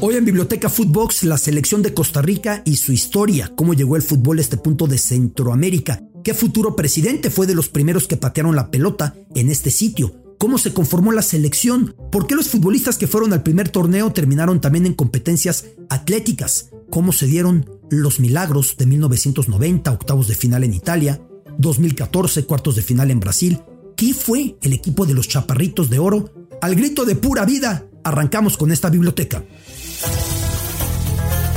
Hoy en Biblioteca Footbox, la selección de Costa Rica y su historia, cómo llegó el fútbol a este punto de Centroamérica, qué futuro presidente fue de los primeros que patearon la pelota en este sitio, cómo se conformó la selección, por qué los futbolistas que fueron al primer torneo terminaron también en competencias atléticas, cómo se dieron los milagros de 1990, octavos de final en Italia, 2014, cuartos de final en Brasil, qué fue el equipo de los Chaparritos de Oro, al grito de pura vida, arrancamos con esta biblioteca.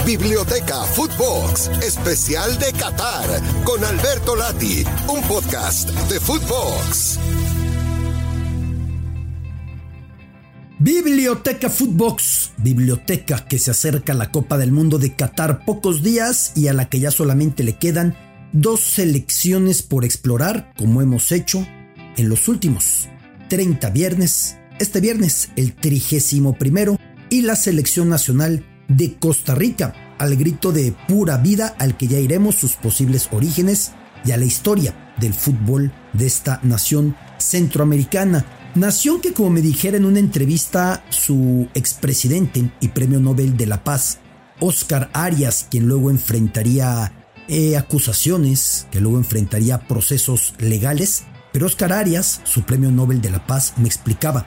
Biblioteca Footbox, especial de Qatar, con Alberto Lati, un podcast de Footbox. Biblioteca Footbox, biblioteca que se acerca a la Copa del Mundo de Qatar pocos días y a la que ya solamente le quedan dos selecciones por explorar, como hemos hecho en los últimos 30 viernes. Este viernes, el trigésimo primero, y la selección nacional de Costa Rica, al grito de pura vida al que ya iremos sus posibles orígenes y a la historia del fútbol de esta nación centroamericana. Nación que, como me dijera en una entrevista su expresidente y premio Nobel de la Paz, Oscar Arias, quien luego enfrentaría eh, acusaciones, que luego enfrentaría procesos legales, pero Oscar Arias, su premio Nobel de la Paz, me explicaba,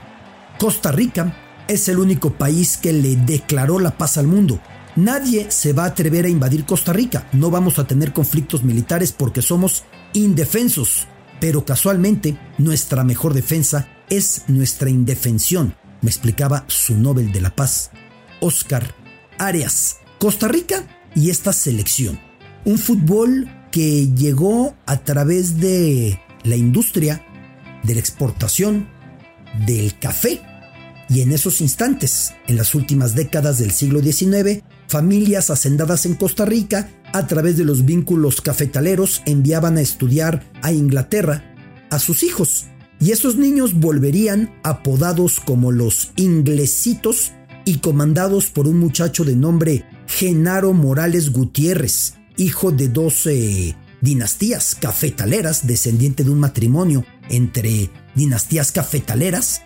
Costa Rica es el único país que le declaró la paz al mundo. Nadie se va a atrever a invadir Costa Rica. No vamos a tener conflictos militares porque somos indefensos. Pero casualmente, nuestra mejor defensa es nuestra indefensión, me explicaba su Nobel de la Paz, Oscar Arias. Costa Rica y esta selección. Un fútbol que llegó a través de la industria, de la exportación, del café y en esos instantes, en las últimas décadas del siglo XIX, familias hacendadas en Costa Rica, a través de los vínculos cafetaleros, enviaban a estudiar a Inglaterra a sus hijos. Y esos niños volverían apodados como los inglesitos y comandados por un muchacho de nombre Genaro Morales Gutiérrez, hijo de doce dinastías cafetaleras, descendiente de un matrimonio entre dinastías cafetaleras,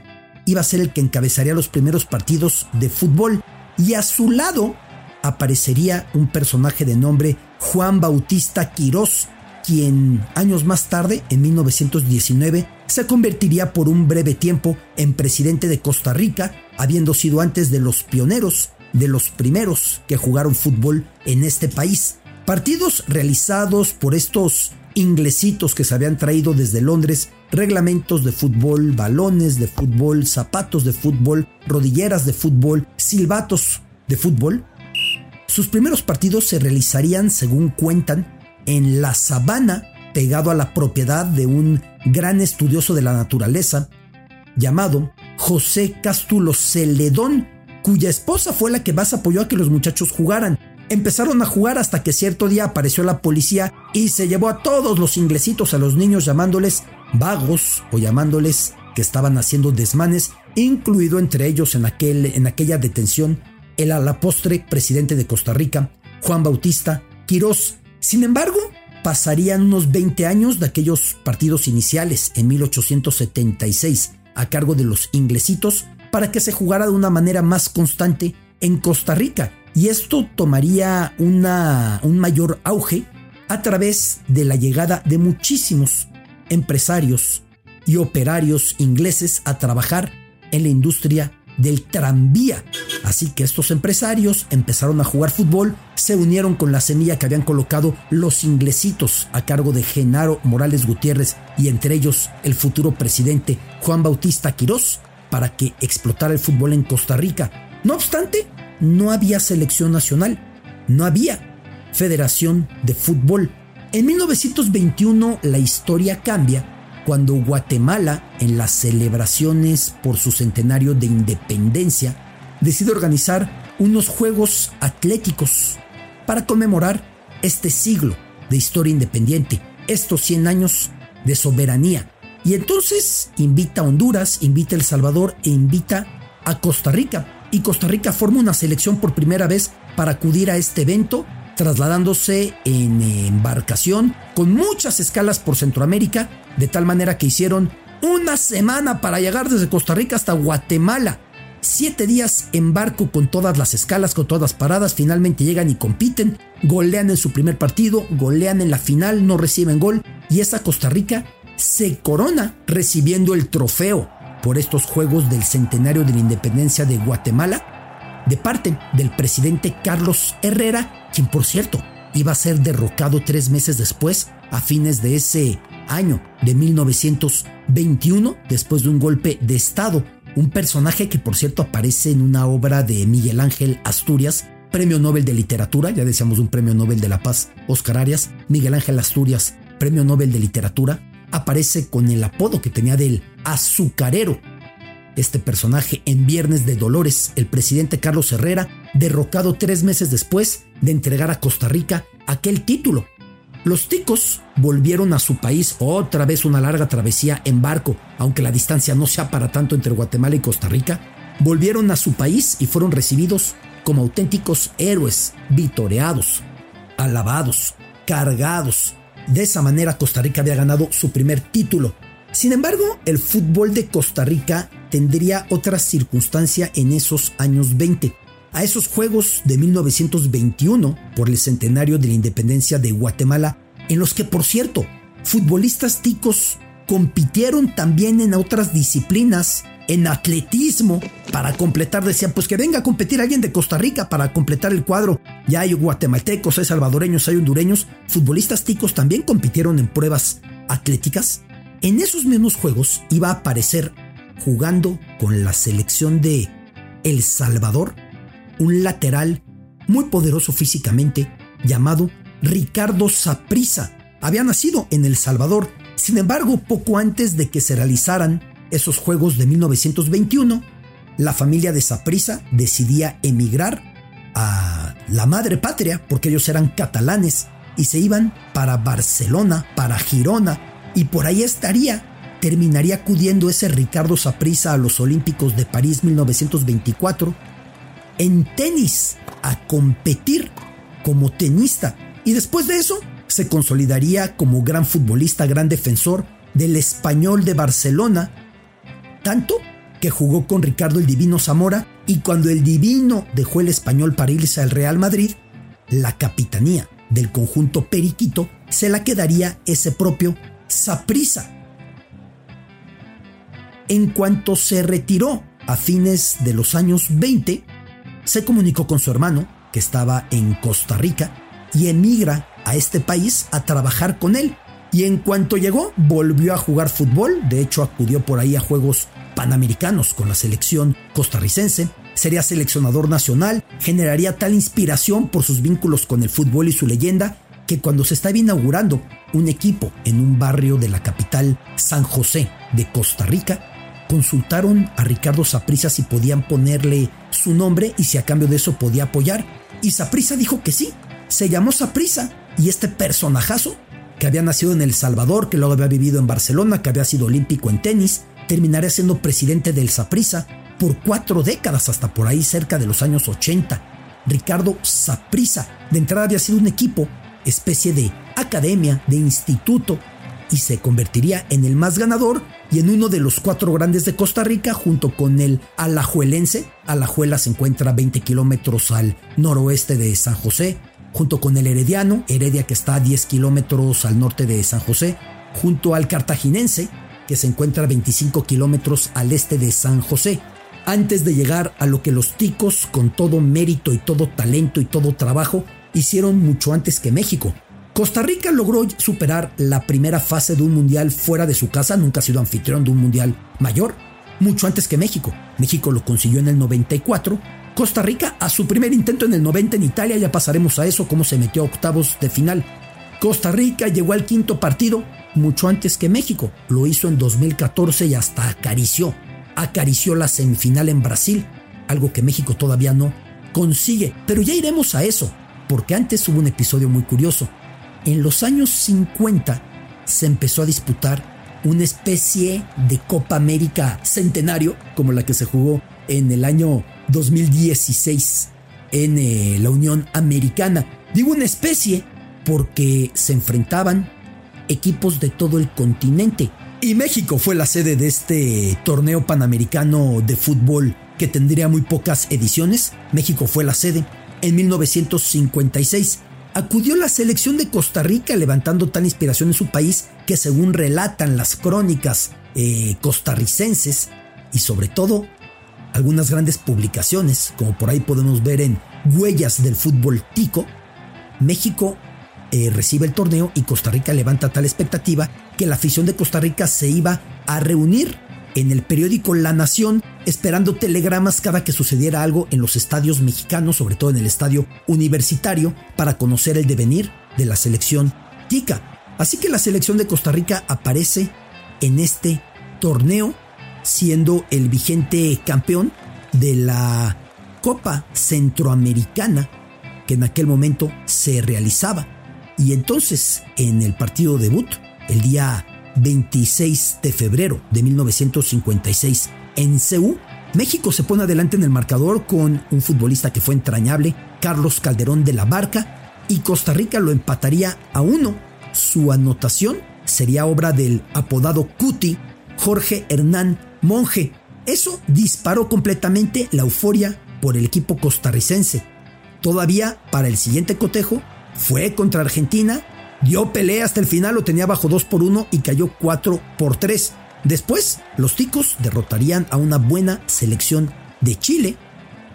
iba a ser el que encabezaría los primeros partidos de fútbol y a su lado aparecería un personaje de nombre Juan Bautista Quirós, quien años más tarde, en 1919, se convertiría por un breve tiempo en presidente de Costa Rica, habiendo sido antes de los pioneros, de los primeros que jugaron fútbol en este país. Partidos realizados por estos inglesitos que se habían traído desde Londres reglamentos de fútbol, balones de fútbol, zapatos de fútbol, rodilleras de fútbol, silbatos de fútbol. Sus primeros partidos se realizarían, según cuentan, en la sabana, pegado a la propiedad de un gran estudioso de la naturaleza, llamado José Cástulo Celedón, cuya esposa fue la que más apoyó a que los muchachos jugaran. Empezaron a jugar hasta que cierto día apareció la policía y se llevó a todos los inglesitos a los niños llamándoles vagos o llamándoles que estaban haciendo desmanes, incluido entre ellos en, aquel, en aquella detención el a la postre presidente de Costa Rica, Juan Bautista Quirós. Sin embargo, pasarían unos 20 años de aquellos partidos iniciales en 1876 a cargo de los inglesitos para que se jugara de una manera más constante en Costa Rica y esto tomaría una, un mayor auge a través de la llegada de muchísimos empresarios y operarios ingleses a trabajar en la industria del tranvía. Así que estos empresarios empezaron a jugar fútbol, se unieron con la semilla que habían colocado los inglesitos a cargo de Genaro Morales Gutiérrez y entre ellos el futuro presidente Juan Bautista Quirós para que explotara el fútbol en Costa Rica. No obstante, no había selección nacional, no había Federación de Fútbol. En 1921 la historia cambia cuando Guatemala, en las celebraciones por su centenario de independencia, decide organizar unos Juegos Atléticos para conmemorar este siglo de historia independiente, estos 100 años de soberanía. Y entonces invita a Honduras, invita a El Salvador e invita a Costa Rica y Costa Rica forma una selección por primera vez para acudir a este evento, trasladándose en embarcación con muchas escalas por Centroamérica, de tal manera que hicieron una semana para llegar desde Costa Rica hasta Guatemala. Siete días en barco con todas las escalas, con todas las paradas, finalmente llegan y compiten, golean en su primer partido, golean en la final, no reciben gol y esa Costa Rica se corona recibiendo el trofeo por estos Juegos del Centenario de la Independencia de Guatemala de parte del presidente Carlos Herrera, quien por cierto iba a ser derrocado tres meses después, a fines de ese año de 1921, después de un golpe de Estado. Un personaje que por cierto aparece en una obra de Miguel Ángel Asturias, Premio Nobel de Literatura, ya decíamos un Premio Nobel de la Paz, Oscar Arias, Miguel Ángel Asturias, Premio Nobel de Literatura, aparece con el apodo que tenía del azucarero. Este personaje en Viernes de Dolores, el presidente Carlos Herrera, derrocado tres meses después de entregar a Costa Rica aquel título. Los ticos volvieron a su país otra vez una larga travesía en barco, aunque la distancia no sea para tanto entre Guatemala y Costa Rica, volvieron a su país y fueron recibidos como auténticos héroes, vitoreados, alabados, cargados. De esa manera Costa Rica había ganado su primer título. Sin embargo, el fútbol de Costa Rica tendría otra circunstancia en esos años 20 a esos Juegos de 1921 por el centenario de la independencia de Guatemala, en los que, por cierto, futbolistas ticos compitieron también en otras disciplinas, en atletismo, para completar, decían, pues que venga a competir alguien de Costa Rica para completar el cuadro. Ya hay guatemaltecos, hay salvadoreños, hay hondureños, futbolistas ticos también compitieron en pruebas atléticas. En esos mismos juegos iba a aparecer jugando con la selección de El Salvador un lateral muy poderoso físicamente llamado Ricardo Saprisa. Había nacido en El Salvador, sin embargo, poco antes de que se realizaran esos Juegos de 1921, la familia de Saprisa decidía emigrar a la madre patria, porque ellos eran catalanes, y se iban para Barcelona, para Girona, y por ahí estaría, terminaría acudiendo ese Ricardo Saprisa a los Olímpicos de París 1924 en tenis a competir como tenista y después de eso se consolidaría como gran futbolista, gran defensor del español de Barcelona, tanto que jugó con Ricardo el Divino Zamora y cuando el Divino dejó el español para irse al Real Madrid, la capitanía del conjunto Periquito se la quedaría ese propio Saprisa. En cuanto se retiró a fines de los años 20, se comunicó con su hermano, que estaba en Costa Rica, y emigra a este país a trabajar con él. Y en cuanto llegó, volvió a jugar fútbol, de hecho acudió por ahí a Juegos Panamericanos con la selección costarricense, sería seleccionador nacional, generaría tal inspiración por sus vínculos con el fútbol y su leyenda, que cuando se estaba inaugurando un equipo en un barrio de la capital San José de Costa Rica, consultaron a Ricardo Saprisa si podían ponerle su nombre y si a cambio de eso podía apoyar. Y Saprisa dijo que sí. Se llamó Saprisa y este personajazo, que había nacido en El Salvador, que luego había vivido en Barcelona, que había sido olímpico en tenis, terminaría siendo presidente del Saprisa por cuatro décadas, hasta por ahí cerca de los años 80. Ricardo Saprisa, de entrada había sido un equipo, especie de academia, de instituto, y se convertiría en el más ganador y en uno de los cuatro grandes de Costa Rica junto con el Alajuelense. Alajuela se encuentra a 20 kilómetros al noroeste de San José, junto con el Herediano, Heredia que está a 10 kilómetros al norte de San José, junto al Cartaginense, que se encuentra a 25 kilómetros al este de San José, antes de llegar a lo que los ticos, con todo mérito y todo talento y todo trabajo, hicieron mucho antes que México, Costa Rica logró superar la primera fase de un mundial fuera de su casa, nunca ha sido anfitrión de un mundial mayor, mucho antes que México. México lo consiguió en el 94. Costa Rica a su primer intento en el 90 en Italia, ya pasaremos a eso, cómo se metió a octavos de final. Costa Rica llegó al quinto partido mucho antes que México, lo hizo en 2014 y hasta acarició, acarició la semifinal en Brasil, algo que México todavía no consigue. Pero ya iremos a eso, porque antes hubo un episodio muy curioso. En los años 50 se empezó a disputar una especie de Copa América centenario, como la que se jugó en el año 2016 en eh, la Unión Americana. Digo una especie porque se enfrentaban equipos de todo el continente. Y México fue la sede de este torneo panamericano de fútbol que tendría muy pocas ediciones. México fue la sede. En 1956 acudió la selección de Costa Rica levantando tal inspiración en su país que según relatan las crónicas eh, costarricenses y sobre todo algunas grandes publicaciones, como por ahí podemos ver en Huellas del Fútbol Tico, México eh, recibe el torneo y Costa Rica levanta tal expectativa que la afición de Costa Rica se iba a reunir en el periódico La Nación esperando telegramas cada que sucediera algo en los estadios mexicanos, sobre todo en el estadio universitario, para conocer el devenir de la selección tica. Así que la selección de Costa Rica aparece en este torneo siendo el vigente campeón de la Copa Centroamericana que en aquel momento se realizaba. Y entonces, en el partido debut, el día 26 de febrero de 1956, en Ceú, México se pone adelante en el marcador con un futbolista que fue entrañable, Carlos Calderón de la Barca, y Costa Rica lo empataría a uno. Su anotación sería obra del apodado Cuti, Jorge Hernán Monje. Eso disparó completamente la euforia por el equipo costarricense. Todavía para el siguiente cotejo fue contra Argentina, dio pelea hasta el final, lo tenía bajo 2 por 1 y cayó 4 por 3. Después, los ticos derrotarían a una buena selección de Chile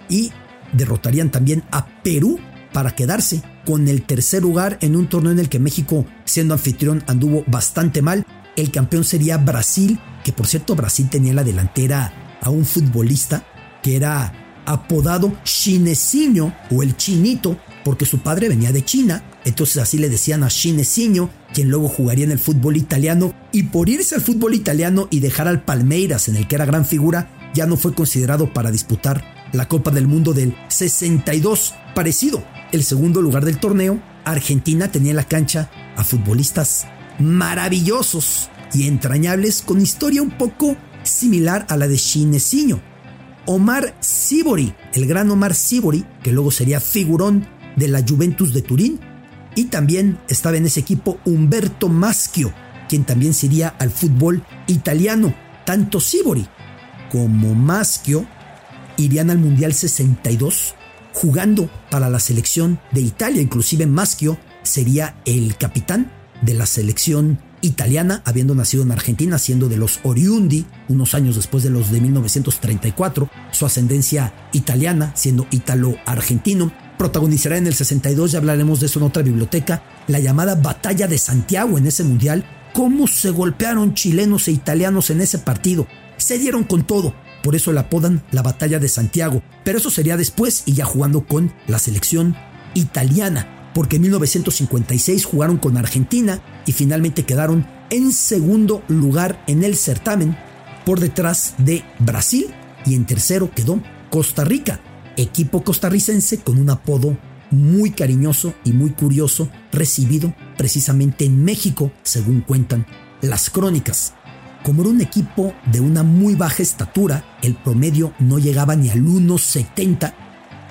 y derrotarían también a Perú para quedarse con el tercer lugar en un torneo en el que México, siendo anfitrión, anduvo bastante mal. El campeón sería Brasil que por cierto Brasil tenía en la delantera a un futbolista que era apodado Chinesiño o el Chinito, porque su padre venía de China, entonces así le decían a Chinesiño, quien luego jugaría en el fútbol italiano, y por irse al fútbol italiano y dejar al Palmeiras, en el que era gran figura, ya no fue considerado para disputar la Copa del Mundo del 62. Parecido, el segundo lugar del torneo, Argentina tenía en la cancha a futbolistas maravillosos, y entrañables con historia un poco similar a la de Chinesiño. Omar Sibori, el gran Omar Sibori, que luego sería figurón de la Juventus de Turín, y también estaba en ese equipo Humberto Maschio, quien también sería al fútbol italiano. Tanto Sibori como Maschio irían al Mundial 62 jugando para la selección de Italia. Inclusive Maschio sería el capitán de la selección italiana, habiendo nacido en Argentina, siendo de los Oriundi, unos años después de los de 1934, su ascendencia italiana, siendo ítalo-argentino. Protagonizará en el 62, ya hablaremos de eso en otra biblioteca, la llamada Batalla de Santiago en ese mundial, cómo se golpearon chilenos e italianos en ese partido. Se dieron con todo, por eso la apodan la Batalla de Santiago, pero eso sería después y ya jugando con la selección italiana porque en 1956 jugaron con Argentina y finalmente quedaron en segundo lugar en el certamen por detrás de Brasil y en tercero quedó Costa Rica, equipo costarricense con un apodo muy cariñoso y muy curioso recibido precisamente en México, según cuentan las crónicas. Como era un equipo de una muy baja estatura, el promedio no llegaba ni al 1,70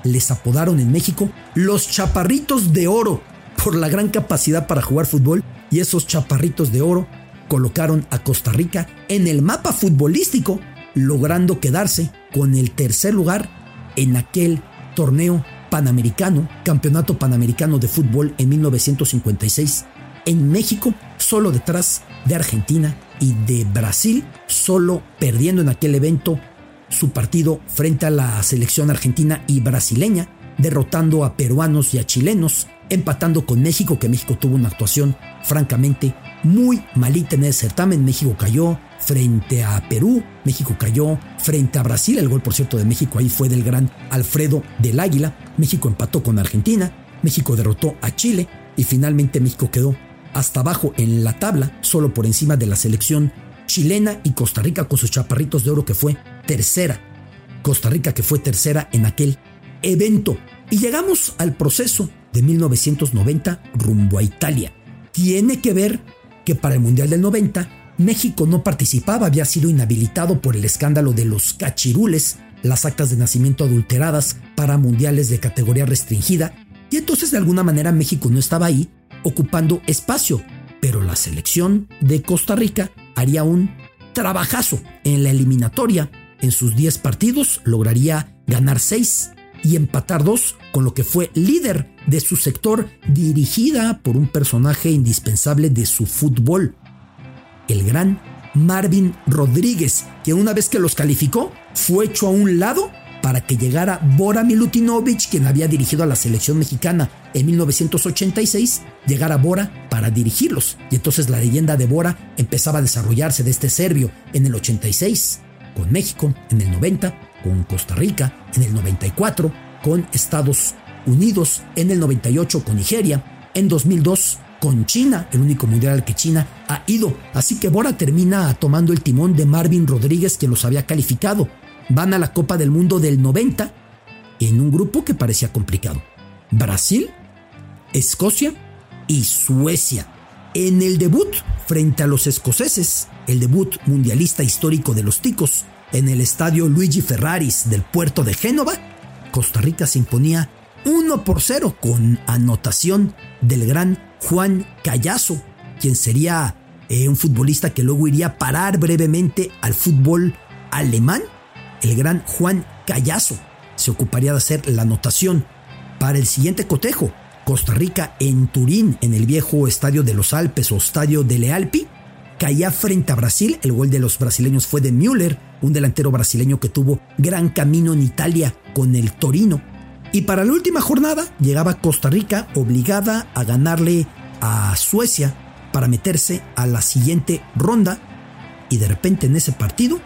les apodaron en México los chaparritos de oro por la gran capacidad para jugar fútbol y esos chaparritos de oro colocaron a Costa Rica en el mapa futbolístico, logrando quedarse con el tercer lugar en aquel torneo panamericano, campeonato panamericano de fútbol en 1956 en México, solo detrás de Argentina y de Brasil, solo perdiendo en aquel evento su partido frente a la selección argentina y brasileña, derrotando a peruanos y a chilenos, empatando con México, que México tuvo una actuación francamente muy malita en el certamen. México cayó frente a Perú, México cayó frente a Brasil, el gol por cierto de México ahí fue del gran Alfredo del Águila, México empató con Argentina, México derrotó a Chile y finalmente México quedó hasta abajo en la tabla, solo por encima de la selección chilena y Costa Rica con sus chaparritos de oro que fue tercera. Costa Rica que fue tercera en aquel evento. Y llegamos al proceso de 1990 rumbo a Italia. Tiene que ver que para el Mundial del 90 México no participaba, había sido inhabilitado por el escándalo de los cachirules, las actas de nacimiento adulteradas para mundiales de categoría restringida, y entonces de alguna manera México no estaba ahí ocupando espacio, pero la selección de Costa Rica haría un trabajazo en la eliminatoria. En sus 10 partidos lograría ganar 6 y empatar 2, con lo que fue líder de su sector dirigida por un personaje indispensable de su fútbol, el gran Marvin Rodríguez, que una vez que los calificó fue hecho a un lado para que llegara Bora Milutinovic, quien había dirigido a la selección mexicana en 1986, llegara Bora para dirigirlos. Y entonces la leyenda de Bora empezaba a desarrollarse de este serbio en el 86 con México, en el 90 con Costa Rica, en el 94 con Estados Unidos, en el 98 con Nigeria, en 2002 con China, el único mundial al que China ha ido. Así que Bora termina tomando el timón de Marvin Rodríguez, que los había calificado van a la Copa del Mundo del 90 en un grupo que parecía complicado. Brasil, Escocia y Suecia. En el debut frente a los escoceses, el debut mundialista histórico de los ticos, en el estadio Luigi Ferraris del puerto de Génova, Costa Rica se imponía 1 por 0 con anotación del gran Juan Callazo, quien sería eh, un futbolista que luego iría a parar brevemente al fútbol alemán el gran Juan Callazo se ocuparía de hacer la anotación para el siguiente cotejo. Costa Rica en Turín, en el viejo estadio de los Alpes o estadio de Lealpi, caía frente a Brasil. El gol de los brasileños fue de Müller, un delantero brasileño que tuvo gran camino en Italia con el Torino. Y para la última jornada llegaba Costa Rica obligada a ganarle a Suecia para meterse a la siguiente ronda. Y de repente en ese partido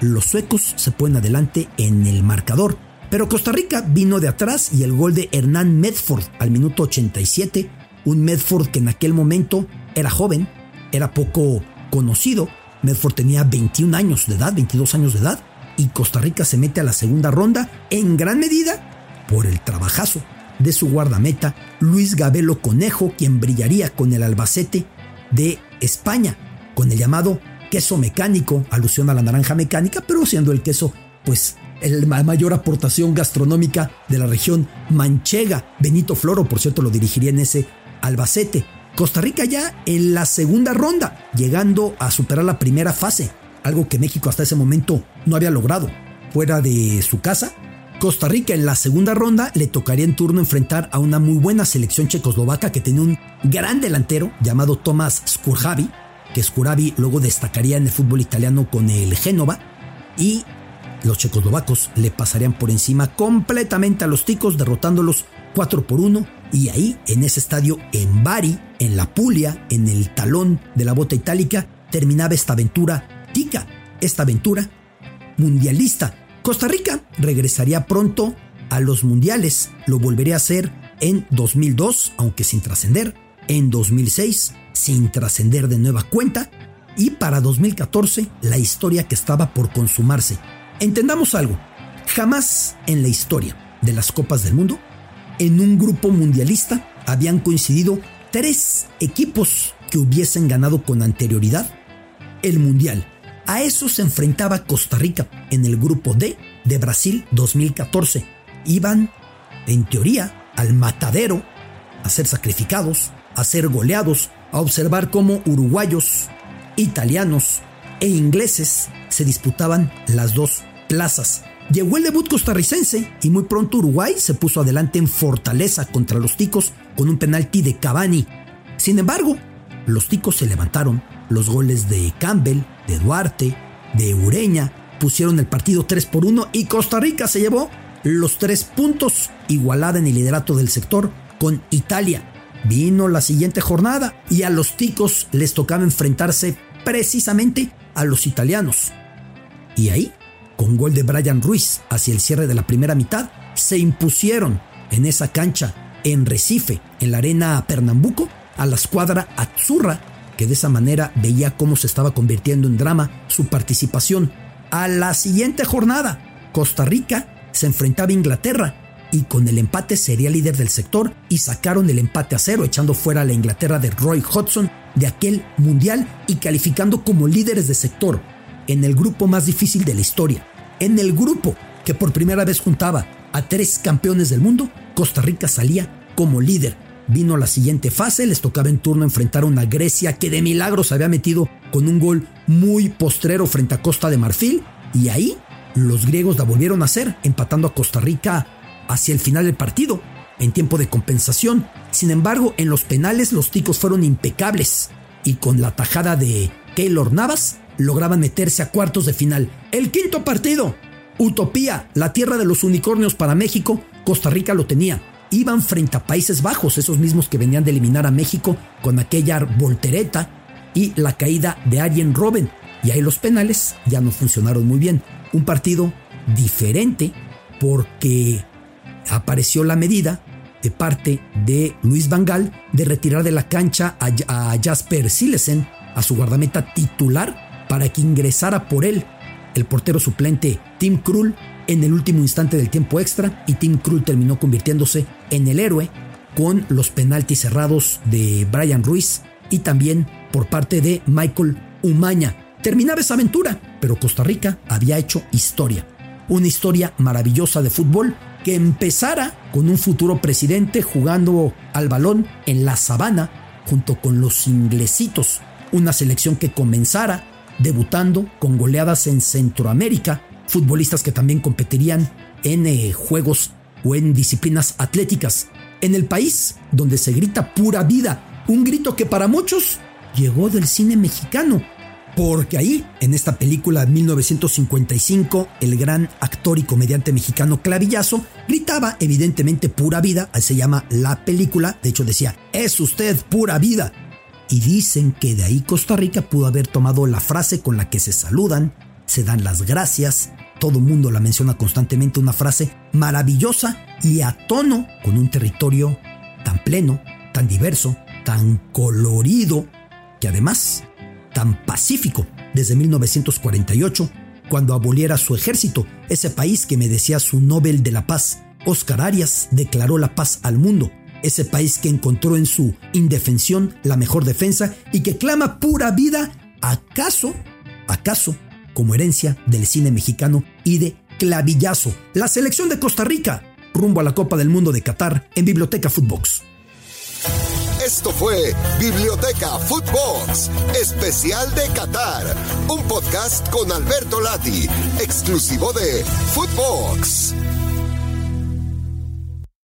los suecos se ponen adelante en el marcador. Pero Costa Rica vino de atrás y el gol de Hernán Medford al minuto 87, un Medford que en aquel momento era joven, era poco conocido. Medford tenía 21 años de edad, 22 años de edad, y Costa Rica se mete a la segunda ronda en gran medida por el trabajazo de su guardameta Luis Gabelo Conejo, quien brillaría con el Albacete de España, con el llamado queso mecánico, alusión a la naranja mecánica, pero siendo el queso, pues, la mayor aportación gastronómica de la región manchega. Benito Floro, por cierto, lo dirigiría en ese Albacete. Costa Rica ya en la segunda ronda, llegando a superar la primera fase, algo que México hasta ese momento no había logrado. Fuera de su casa, Costa Rica en la segunda ronda le tocaría en turno enfrentar a una muy buena selección checoslovaca que tenía un gran delantero llamado Tomás Skurjavi, que Scuravi luego destacaría en el fútbol italiano con el Génova y los checoslovacos le pasarían por encima completamente a los ticos derrotándolos 4 por 1 y ahí en ese estadio en Bari, en la Puglia, en el talón de la bota itálica, terminaba esta aventura tica, esta aventura mundialista. Costa Rica regresaría pronto a los mundiales, lo volvería a hacer en 2002, aunque sin trascender, en 2006 sin trascender de nueva cuenta y para 2014 la historia que estaba por consumarse. Entendamos algo, jamás en la historia de las Copas del Mundo, en un grupo mundialista habían coincidido tres equipos que hubiesen ganado con anterioridad el Mundial. A eso se enfrentaba Costa Rica en el grupo D de Brasil 2014. Iban, en teoría, al matadero a ser sacrificados, a ser goleados, a observar cómo uruguayos, italianos e ingleses se disputaban las dos plazas. Llegó el debut costarricense y muy pronto Uruguay se puso adelante en Fortaleza contra los ticos con un penalti de Cavani. Sin embargo, los ticos se levantaron, los goles de Campbell, de Duarte, de Ureña pusieron el partido 3 por 1 y Costa Rica se llevó los tres puntos, igualada en el liderato del sector con Italia. Vino la siguiente jornada y a los ticos les tocaba enfrentarse precisamente a los italianos. Y ahí, con gol de Brian Ruiz hacia el cierre de la primera mitad, se impusieron en esa cancha en Recife, en la arena Pernambuco, a la escuadra Azzurra, que de esa manera veía cómo se estaba convirtiendo en drama su participación. A la siguiente jornada, Costa Rica se enfrentaba a Inglaterra y con el empate sería líder del sector y sacaron el empate a cero echando fuera a la Inglaterra de Roy Hodgson de aquel mundial y calificando como líderes de sector en el grupo más difícil de la historia. En el grupo que por primera vez juntaba a tres campeones del mundo, Costa Rica salía como líder. Vino la siguiente fase, les tocaba en turno enfrentar a una Grecia que de milagro se había metido con un gol muy postrero frente a Costa de Marfil y ahí los griegos la volvieron a hacer, empatando a Costa Rica hacia el final del partido, en tiempo de compensación. Sin embargo, en los penales los ticos fueron impecables y con la tajada de Keylor Navas lograban meterse a cuartos de final. El quinto partido. Utopía, la tierra de los unicornios para México, Costa Rica lo tenía. Iban frente a Países Bajos, esos mismos que venían de eliminar a México con aquella voltereta y la caída de Arjen Robben. Y ahí los penales ya no funcionaron muy bien. Un partido diferente porque apareció la medida de parte de Luis Vangal de retirar de la cancha a, Jasper Silesen, a su guardameta titular, para que ingresara por él el portero suplente Tim Krul en el último instante del tiempo extra y Tim Krul terminó convirtiéndose en el héroe con los penaltis cerrados de Brian Ruiz y también por parte de Michael Umaña. Terminaba esa aventura, pero Costa Rica había hecho historia. Una historia maravillosa de fútbol que empezara con un futuro presidente jugando al balón en la sabana junto con los inglesitos. Una selección que comenzara debutando con goleadas en Centroamérica, futbolistas que también competirían en eh, juegos o en disciplinas atléticas. En el país donde se grita pura vida, un grito que para muchos llegó del cine mexicano, porque ahí, en esta película de 1955, el gran actor y comediante mexicano Clavillazo gritaba evidentemente pura vida, se llama la película, de hecho decía, es usted pura vida. Y dicen que de ahí Costa Rica pudo haber tomado la frase con la que se saludan, se dan las gracias, todo mundo la menciona constantemente, una frase maravillosa y a tono con un territorio tan pleno, tan diverso, tan colorido, que además tan pacífico desde 1948, cuando aboliera su ejército, ese país que me decía su Nobel de la Paz, Oscar Arias, declaró la paz al mundo, ese país que encontró en su indefensión la mejor defensa y que clama pura vida, acaso, acaso, como herencia del cine mexicano y de clavillazo, la selección de Costa Rica, rumbo a la Copa del Mundo de Qatar en Biblioteca Footbox. Esto fue Biblioteca Footbox, especial de Qatar, un podcast con Alberto Lati, exclusivo de Footbox.